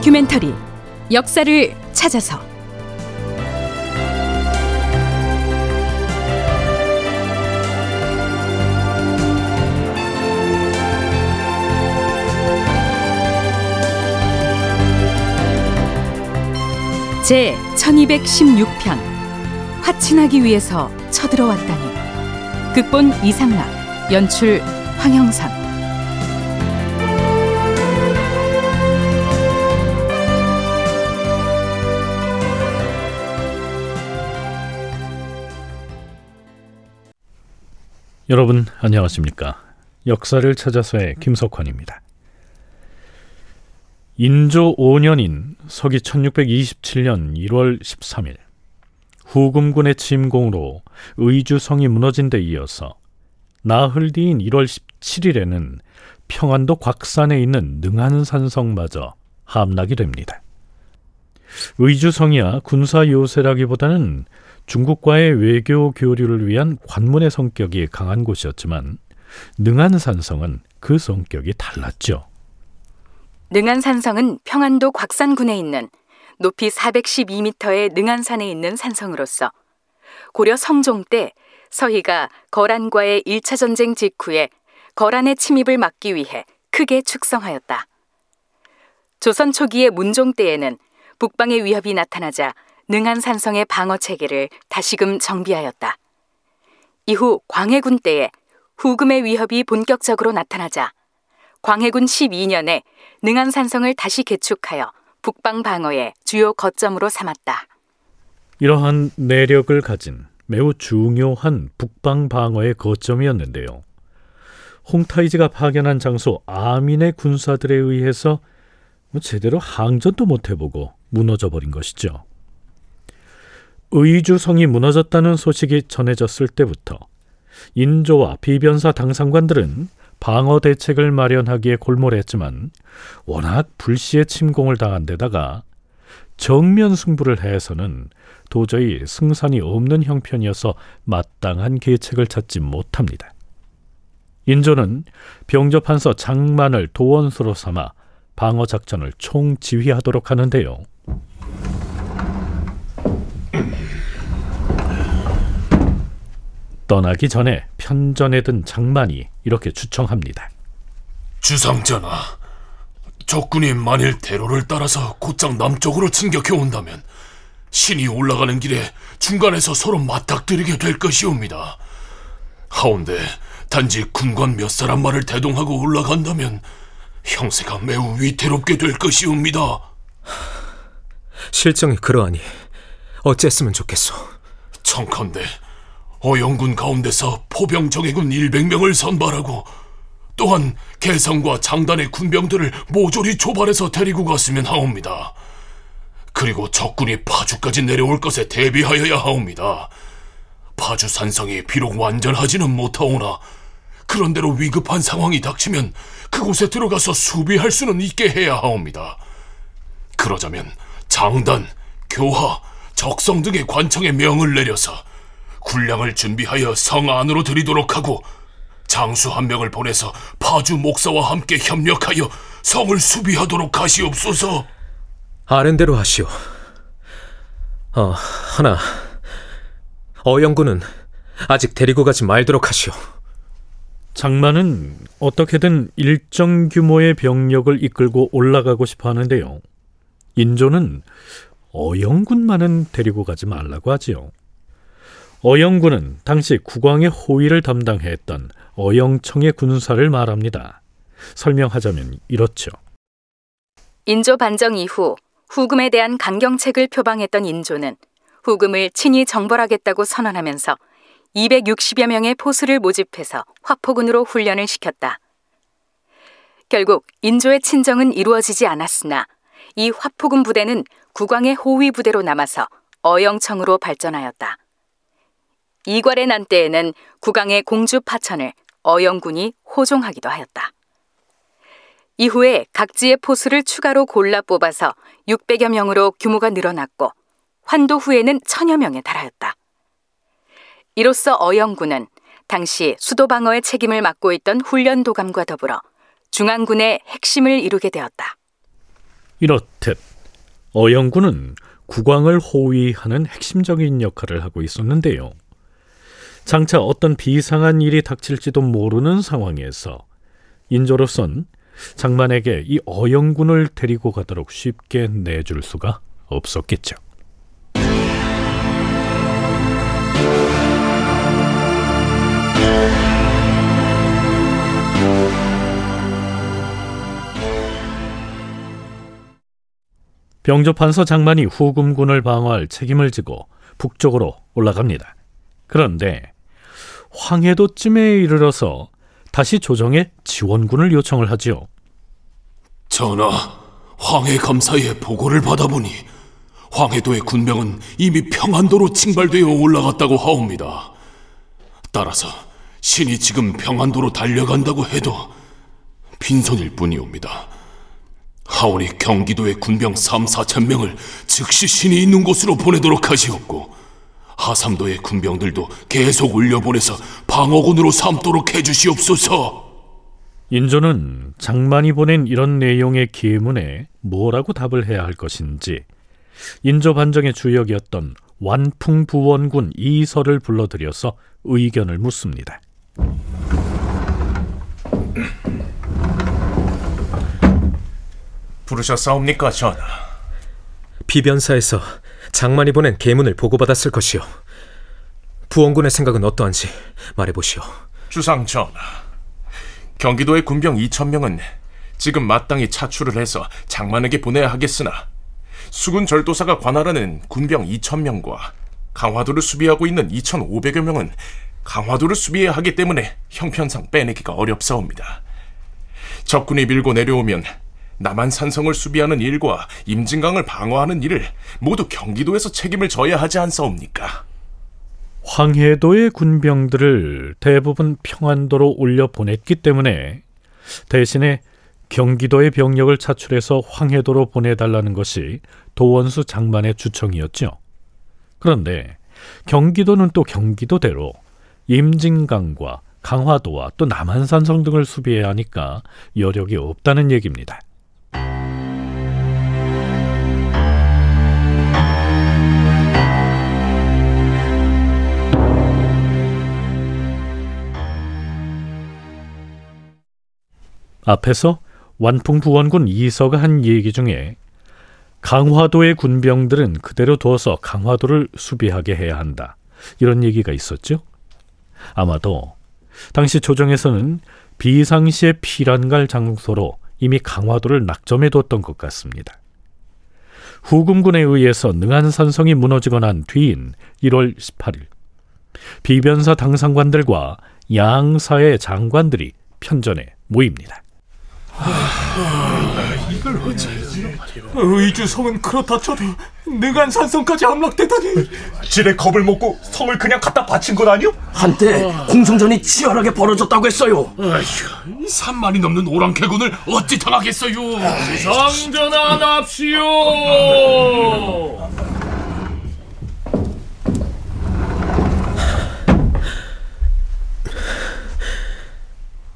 다큐멘터리 역사를 찾아서. 제 1216편 화친하기 위해서 쳐들어왔다니. 극본 이상락 연출 황영선 여러분 안녕하십니까? 역사를 찾아서의 김석환입니다. 인조 5년인 서기 1627년 1월 13일 후금군의 침공으로 의주성이 무너진 데 이어서 나흘 뒤인 1월 17일에는 평안도 곽산에 있는 능한산성마저 함락이 됩니다. 의주성이야 군사 요새라기보다는 중국과의 외교 교류를 위한 관문의 성격이 강한 곳이었지만 능한산성은 그 성격이 달랐죠. 능안산성은 평안도 곽산군에 있는 높이 412m의 능안산에 있는 산성으로서 고려 성종 때 서희가 거란과의 1차 전쟁 직후에 거란의 침입을 막기 위해 크게 축성하였다. 조선 초기의 문종 때에는 북방의 위협이 나타나자 능안산성의 방어 체계를 다시금 정비하였다. 이후 광해군 때에 후금의 위협이 본격적으로 나타나자 광해군 12년에 능안산성을 다시 개축하여 북방 방어의 주요 거점으로 삼았다. 이러한 내력을 가진 매우 중요한 북방 방어의 거점이었는데요. 홍타이즈가 파견한 장소 아민의 군사들에 의해서 뭐 제대로 항전도 못 해보고 무너져 버린 것이죠. 의주성이 무너졌다는 소식이 전해졌을 때부터 인조와 비변사 당상관들은 방어 대책을 마련하기에 골몰했지만 워낙 불시에 침공을 당한 데다가 정면 승부를 해서는 도저히 승산이 없는 형편이어서 마땅한 계책을 찾지 못합니다. 인조는 병조판서 장만을 도원수로 삼아 방어 작전을 총지휘하도록 하는데요. 떠나기 전에 편전에 든 장만이 이렇게 추청합니다. 주상전하, 적군이 만일 대로를 따라서 곧장 남쪽으로 진격해 온다면 신이 올라가는 길에 중간에서 서로 맞닥뜨리게 될 것이옵니다. 하온데 단지 군관 몇 사람 말을 대동하고 올라간다면 형세가 매우 위태롭게 될 것이옵니다. 실정이 그러하니 어찌했으면 좋겠소. 청컨대 어영군 가운데서 포병 정예군 100명을 선발하고 또한 개성과 장단의 군병들을 모조리 조발해서 데리고 갔으면 하옵니다. 그리고 적군이 파주까지 내려올 것에 대비하여야 하옵니다. 파주 산성이 비록 완전하지는 못하오나 그런대로 위급한 상황이 닥치면 그곳에 들어가서 수비할 수는 있게 해야 하옵니다. 그러자면 장단, 교하, 적성 등의 관청에 명을 내려서 군량을 준비하여 성 안으로 들이도록 하고 장수 한 명을 보내서 파주 목사와 함께 협력하여 성을 수비하도록 하시옵소서. 아랜대로 하시오. 어, 하나. 어영군은 아직 데리고 가지 말도록 하시오. 장만은 어떻게든 일정 규모의 병력을 이끌고 올라가고 싶어 하는데요. 인조는 어영군만은 데리고 가지 말라고 하지요. 어영군은 당시 국왕의 호위를 담당했던 어영청의 군사를 말합니다. 설명하자면 이렇죠. 인조 반정 이후 후금에 대한 강경책을 표방했던 인조는 후금을 친히 정벌하겠다고 선언하면서 260여 명의 포수를 모집해서 화포군으로 훈련을 시켰다. 결국 인조의 친정은 이루어지지 않았으나 이 화포군 부대는 국왕의 호위 부대로 남아서 어영청으로 발전하였다. 이괄의 난 때에는 국왕의 공주 파천을 어영군이 호종하기도 하였다. 이후에 각지의 포수를 추가로 골라 뽑아서 600여 명으로 규모가 늘어났고 환도 후에는 천여 명에 달하였다. 이로써 어영군은 당시 수도 방어의 책임을 맡고 있던 훈련 도감과 더불어 중앙군의 핵심을 이루게 되었다. 이렇듯 어영군은 국왕을 호위하는 핵심적인 역할을 하고 있었는데요. 장차 어떤 비상한 일이 닥칠지도 모르는 상황에서 인조로선 장만에게 이 어영군을 데리고 가도록 쉽게 내줄 수가 없었겠죠. 병조판서 장만이 후금군을 방어할 책임을 지고 북쪽으로 올라갑니다. 그런데 황해도쯤에 이르러서 다시 조정에 지원군을 요청을 하지요. 전하, 황해 감사의 보고를 받아보니 황해도의 군병은 이미 평안도로 징발되어 올라갔다고 하옵니다. 따라서 신이 지금 평안도로 달려간다고 해도 빈손일 뿐이옵니다. 하오니 경기도의 군병 3, 4천 명을 즉시 신이 있는 곳으로 보내도록 하시옵고 하삼도의 군병들도 계속 올려보내서 방어군으로 삼도록 해주시옵소서. 인조는 장만이 보낸 이런 내용의 기문에 뭐라고 답을 해야 할 것인지 인조 반정의 주역이었던 완풍부원군 이설을 불러들여서 의견을 묻습니다. 부르셨사옵니까, 전하? 비변사에서 장만이 보낸 계문을 보고받았을 것이요. 부원군의 생각은 어떠한지 말해보시오. 주상 전하. 경기도의 군병 2천 명은 지금 마땅히 차출을 해서 장만에게 보내야 하겠으나 수군 절도사가 관할하는 군병 2천 명과 강화도를 수비하고 있는 2,500여 명은 강화도를 수비해야 하기 때문에 형편상 빼내기가 어렵사옵니다. 적군이 밀고 내려오면 남한 산성을 수비하는 일과 임진강을 방어하는 일을 모두 경기도에서 책임을 져야 하지 않사옵니까? 황해도의 군병들을 대부분 평안도로 올려 보냈기 때문에 대신에 경기도의 병력을 차출해서 황해도로 보내달라는 것이 도원수 장만의 주청이었죠. 그런데 경기도는 또 경기도대로 임진강과 강화도와 또 남한산성 등을 수비해야 하니까 여력이 없다는 얘기입니다. 앞에서 완풍부원군 이서가 한 얘기 중에 강화도의 군병들은 그대로 두어서 강화도를 수비하게 해야 한다. 이런 얘기가 있었죠. 아마도 당시 조정에서는 비상시에 피란 갈 장소로 이미 강화도를 낙점해 뒀던 것 같습니다. 후금군에 의해서 능한산성이 무너지고 난 뒤인 1월 18일 비변사 당상관들과 양사의 장관들이 편전에 모입니다. 의주 성은 그렇다 쳐도 능한산성까지 함락되다니 지레 겁을 먹고 성을 그냥 갖다 바친 것 아니오? 한때 공성전이 치열하게 벌어졌다고 했어요. 아휴, 3만이 넘는 오랑캐군을 어찌 당하겠어요? 성전환합시오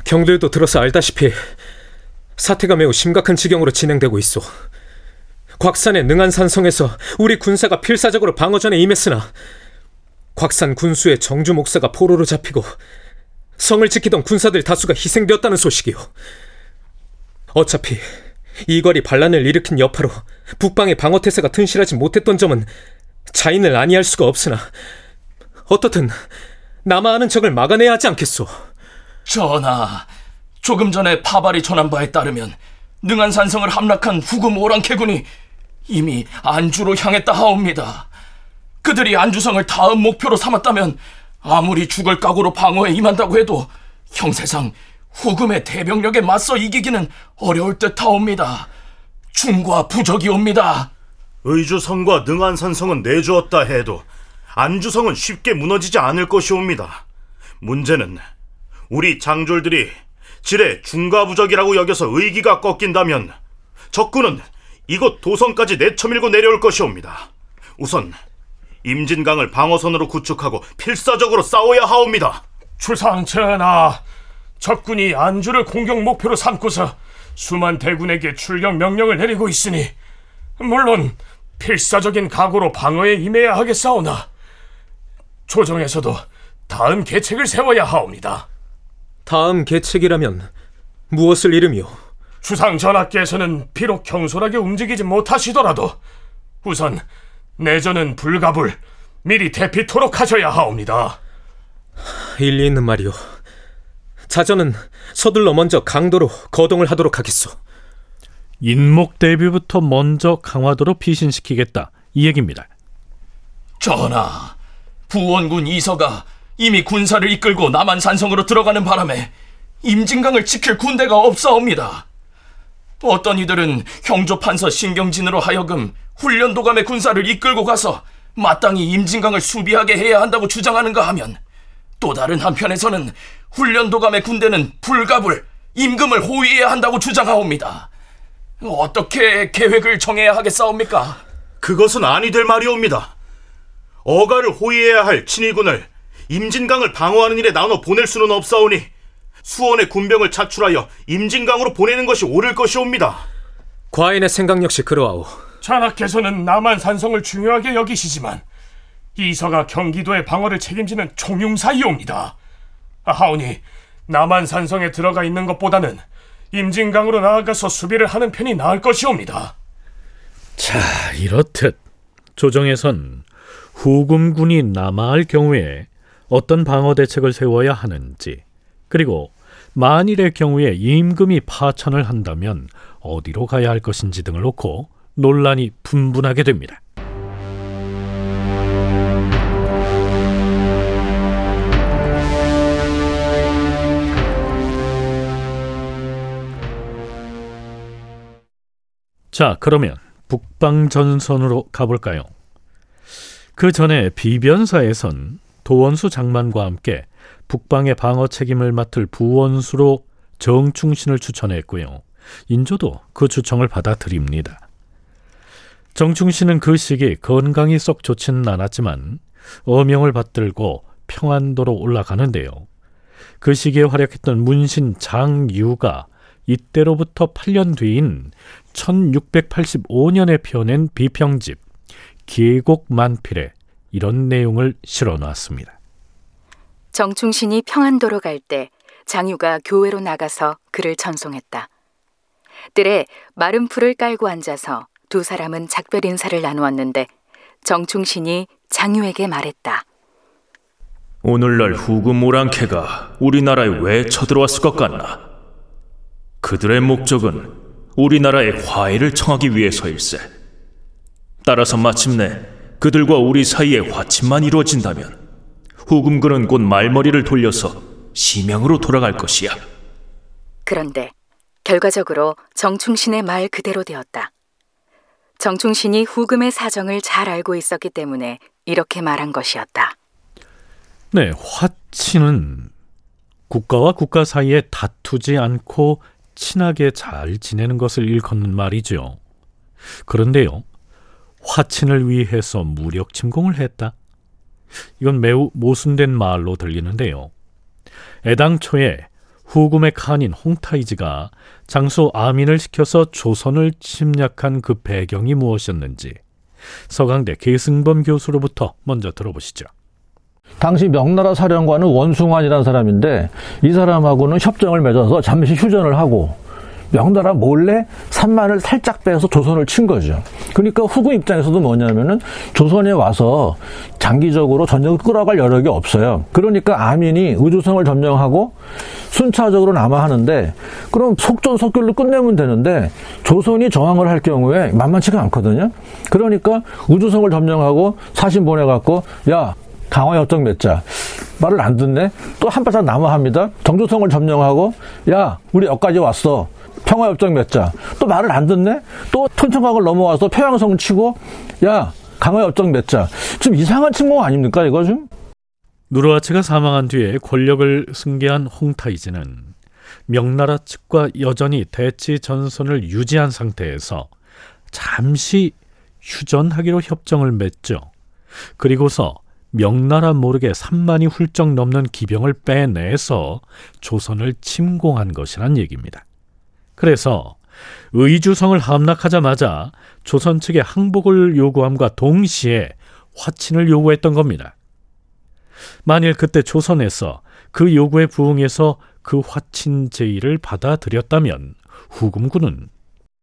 경들도 들어서 알다시피 사태가 매우 심각한 지경으로 진행되고 있어. 곽산의 능한산성에서 우리 군사가 필사적으로 방어전에 임했으나 곽산 군수의 정주 목사가 포로로 잡히고 성을 지키던 군사들 다수가 희생되었다는 소식이요. 어차피 이괄이 반란을 일으킨 여파로 북방의 방어 태세가 튼실하지 못했던 점은 자인을 아니할 수가 없으나 어떻든 남아하는 적을 막아내야 하지 않겠소. 전하, 조금 전에 파발이 전한 바에 따르면 능한산성을 함락한 후금 오랑캐군이 이미 안주로 향했다 하옵니다. 그들이 안주성을 다음 목표로 삼았다면 아무리 죽을 각오로 방어에 임한다고 해도 형세상 후금의 대병력에 맞서 이기기는 어려울 듯 하옵니다. 중과 부적이 옵니다. 의주성과 능한산성은 내주었다 해도 안주성은 쉽게 무너지지 않을 것이옵니다. 문제는 우리 장졸들이 지레 중과부적이라고 여겨서 의기가 꺾인다면 적군은 이곳 도성까지 내쳐밀고 내려올 것이옵니다. 우선 임진강을 방어선으로 구축하고 필사적으로 싸워야 하옵니다. 주상 전하 적군이 안주를 공격 목표로 삼고서 수만 대군에게 출격 명령을 내리고 있으니 물론 필사적인 각오로 방어에 임해야 하겠사오나 조정에서도 다음 계책을 세워야 하옵니다. 다음 계책이라면 무엇을 이름이요? 주상 전하께서는 비록 경솔하게 움직이지 못하시더라도 우선 내전은 불가불 미리 대피토록 하셔야 하옵니다. 일리 있는 말이오. 자전은 서둘러 먼저 강도로 거동을 하도록 하겠소. 인목 대비부터 먼저 강화도로 피신시키겠다 이 얘기입니다. 전하, 부원군 이서가 이미 군사를 이끌고 남한 산성으로 들어가는 바람에 임진강을 지킬 군대가 없사옵니다. 어떤 이들은 형조판서 신경진으로 하여금 훈련도감의 군사를 이끌고 가서 마땅히 임진강을 수비하게 해야 한다고 주장하는가 하면 또 다른 한편에서는 훈련도감의 군대는 불갑을 임금을 호위해야 한다고 주장하옵니다. 어떻게 계획을 정해야 하겠사옵니까? 그것은 아니 될 말이옵니다. 어가를 호위해야 할 친위군을 임진강을 방어하는 일에 나눠 보낼 수는 없사오니 수원의 군병을 차출하여 임진강으로 보내는 것이 옳을 것이옵니다. 과인의 생각 역시 그러하오. 전하께서는 남한 산성을 중요하게 여기시지만 이서가 경기도의 방어를 책임지는 총용사이옵니다. 하오니 남한 산성에 들어가 있는 것보다는 임진강으로 나아가서 수비를 하는 편이 나을 것이옵니다. 자, 이렇듯 조정에선 후금군이 남하할 경우에 어떤 방어 대책을 세워야 하는지, 그리고 만일의 경우에 임금이 파천을 한다면 어디로 가야 할 것인지 등을 놓고 논란이 분분하게 됩니다. 자, 그러면 북방 전선으로 가볼까요? 그 전에 비변사에선 도원수 장만과 함께 북방의 방어 책임을 맡을 부원수로 정충신을 추천했고요. 인조도 그 추청을 받아들입니다. 정충신은 그 시기 건강이 썩 좋지는 않았지만 어명을 받들고 평안도로 올라가는데요. 그 시기에 활약했던 문신 장유가 이때로부터 8년 뒤인 1685년에 펴낸 비평집 계곡 만필에 이런 내용을 실어 놨습니다. 정충신이 평안도로 갈 때 장유가 교회로 나가서 그를 전송했다. 뜰에 마른 풀을 깔고 앉아서 두 사람은 작별 인사를 나누었는데 정충신이 장유에게 말했다. 오늘날 후금 오랑캐가 우리나라에 왜 쳐들어왔을 것 같나? 그들의 목적은 우리나라의 화해를 청하기 위해서일세. 따라서 마침내 그들과 우리 사이에 화친만 이루어진다면 후금군은 곧 말머리를 돌려서 심양으로 돌아갈 것이야. 그런데 결과적으로 정충신의 말 그대로 되었다. 정충신이 후금의 사정을 잘 알고 있었기 때문에 이렇게 말한 것이었다. 네, 화친은 국가와 국가 사이에 다투지 않고 친하게 잘 지내는 것을 일컫는 말이죠. 그런데요, 화친을 위해서 무력 침공을 했다. 이건 매우 모순된 말로 들리는데요. 애당초에 후금의 칸인 홍타이즈가 장수 아민을 시켜서 조선을 침략한 그 배경이 무엇이었는지 서강대 계승범 교수로부터 먼저 들어보시죠. 당시 명나라 사령관은 원숭환이라는 사람인데 이 사람하고는 협정을 맺어서 잠시 휴전을 하고 명나라 몰래 산만을 살짝 빼서 조선을 친 거죠. 그러니까 후금 입장에서도 뭐냐면은 조선에 와서 장기적으로 전쟁을 끌어갈 여력이 없어요. 그러니까 아민이 의주성을 점령하고 순차적으로 남아하는데 그럼 속전속결로 끝내면 되는데 조선이 저항을 할 경우에 만만치가 않거든요. 그러니까 우주성을 점령하고 사신 보내갖고 야 강화 협정 맺자. 말을 안 듣네? 또한 바짝 남아합니다. 정조성을 점령하고, 야, 우리 여기까지 왔어. 평화협정 맺자. 또 말을 안 듣네? 또 천천강을 넘어와서 평양성 치고, 야, 강화협정 맺자. 좀 이상한 침공 아닙니까, 이거 좀? 누르하치가 사망한 뒤에 권력을 승계한 홍타이즈는 명나라 측과 여전히 대치 전선을 유지한 상태에서 잠시 휴전하기로 협정을 맺죠. 그리고서 명나라 모르게 3만이 훌쩍 넘는 기병을 빼내서 조선을 침공한 것이란 얘기입니다. 그래서 의주성을 함락하자마자 조선 측의 항복을 요구함과 동시에 화친을 요구했던 겁니다. 만일 그때 조선에서 그 요구에 부응해서 그 화친 제의를 받아들였다면 후금군은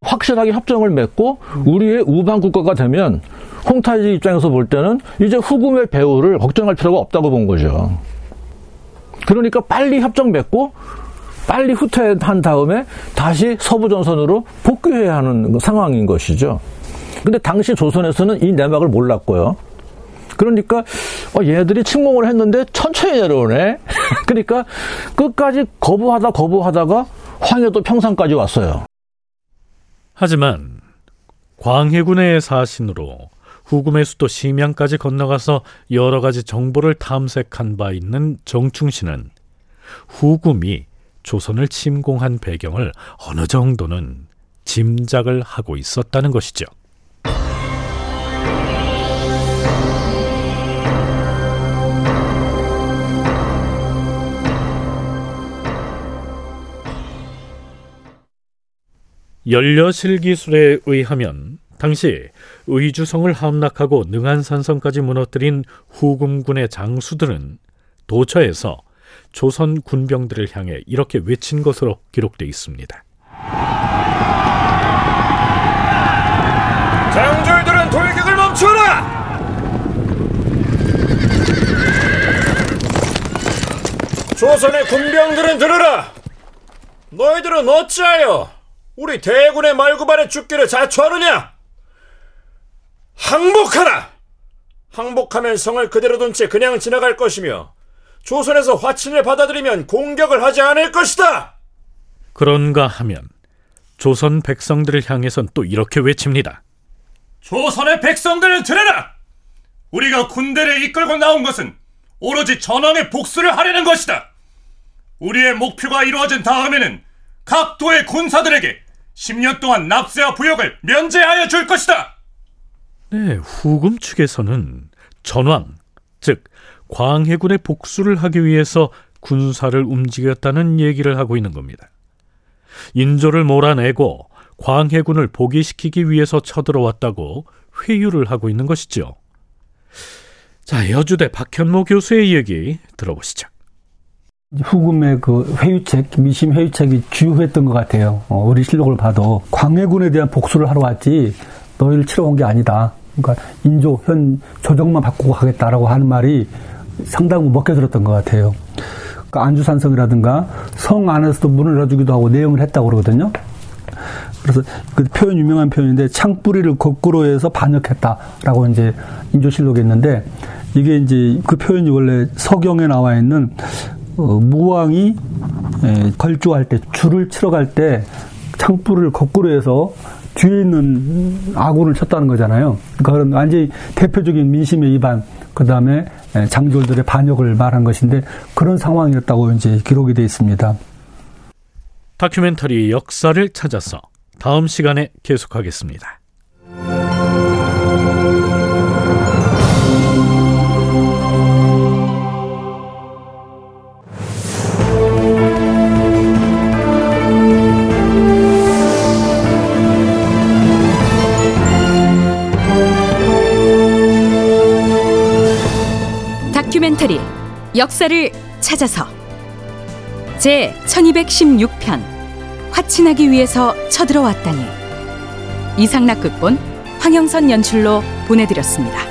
확실하게 협정을 맺고 우리의 우방 국가가 되면 홍타이지 입장에서 볼 때는 이제 후금의 배후를 걱정할 필요가 없다고 본 거죠. 그러니까 빨리 협정 맺고 빨리 후퇴한 다음에 다시 서부 전선으로 복귀해야 하는 상황인 것이죠. 근데 당시 조선에서는 이 내막을 몰랐고요. 그러니까 어, 얘네들이 침공을 했는데 천천히 내려오네. 그러니까 끝까지 거부하다 거부하다가 황해도 평상까지 왔어요. 하지만 광해군의 사신으로 후금의 수도 심양까지 건너가서 여러 가지 정보를 탐색한 바 있는 정충신은 후금이 조선을 침공한 배경을 어느 정도는 짐작을 하고 있었다는 것이죠. 연려실 기술에 의하면 당시 의주성을 함락하고 능한산성까지 무너뜨린 후금군의 장수들은 도처에서 조선 군병들을 향해 이렇게 외친 것으로 기록되어 있습니다. 장졸들은 돌격을 멈추어라! 조선의 군병들은 들으라! 너희들은 어찌하여 우리 대군의 말구반에 죽기를 자초하느냐? 항복하라! 항복하면 성을 그대로 둔 채 그냥 지나갈 것이며 조선에서 화친을 받아들이면 공격을 하지 않을 것이다! 그런가 하면 조선 백성들을 향해선 또 이렇게 외칩니다. 조선의 백성들을 들으라! 우리가 군대를 이끌고 나온 것은 오로지 전왕의 복수를 하려는 것이다. 우리의 목표가 이루어진 다음에는 각 도의 군사들에게 10년 동안 납세와 부역을 면제하여 줄 것이다. 네, 후금 측에서는 전왕, 즉 광해군의 복수를 하기 위해서 군사를 움직였다는 얘기를 하고 있는 겁니다. 인조를 몰아내고 광해군을 포기시키기 위해서 쳐들어왔다고 회유를 하고 있는 것이죠. 자, 여주대 박현모 교수의 얘기 들어보시죠. 후금의 그 회유책, 미심 회유책이 주요했던 것 같아요. 어, 우리 실록을 봐도 광해군에 대한 복수를 하러 왔지 너희를 치러 온 게 아니다. 그러니까 인조 현 조정만 바꾸고 가겠다라고 하는 말이 상당히 먹게 들었던 것 같아요. 그러니까 안주산성이라든가 성 안에서도 문을 열어주기도 하고 내용을 했다고 그러거든요. 그래서 그 표현 유명한 표현인데 창뿌리를 거꾸로 해서 반역했다라고 이제 인조실록에 있는데 이게 이제 그 표현이 원래 서경에 나와 있는 어, 무왕이 에, 걸주할 때 줄을 치러 갈 때 창불을 거꾸로 해서 뒤에 있는 아군을 쳤다는 거잖아요. 그러니까 그런 완전히 대표적인 민심의 위반, 그 다음에 장졸들의 반역을 말한 것인데 그런 상황이었다고 이제 기록이 되어 있습니다. 다큐멘터리 역사를 찾아서 다음 시간에 계속하겠습니다. 역사를 찾아서 제 1216편 화친하기 위해서 쳐들어왔다니 이상락 극본 황영선 연출로 보내드렸습니다.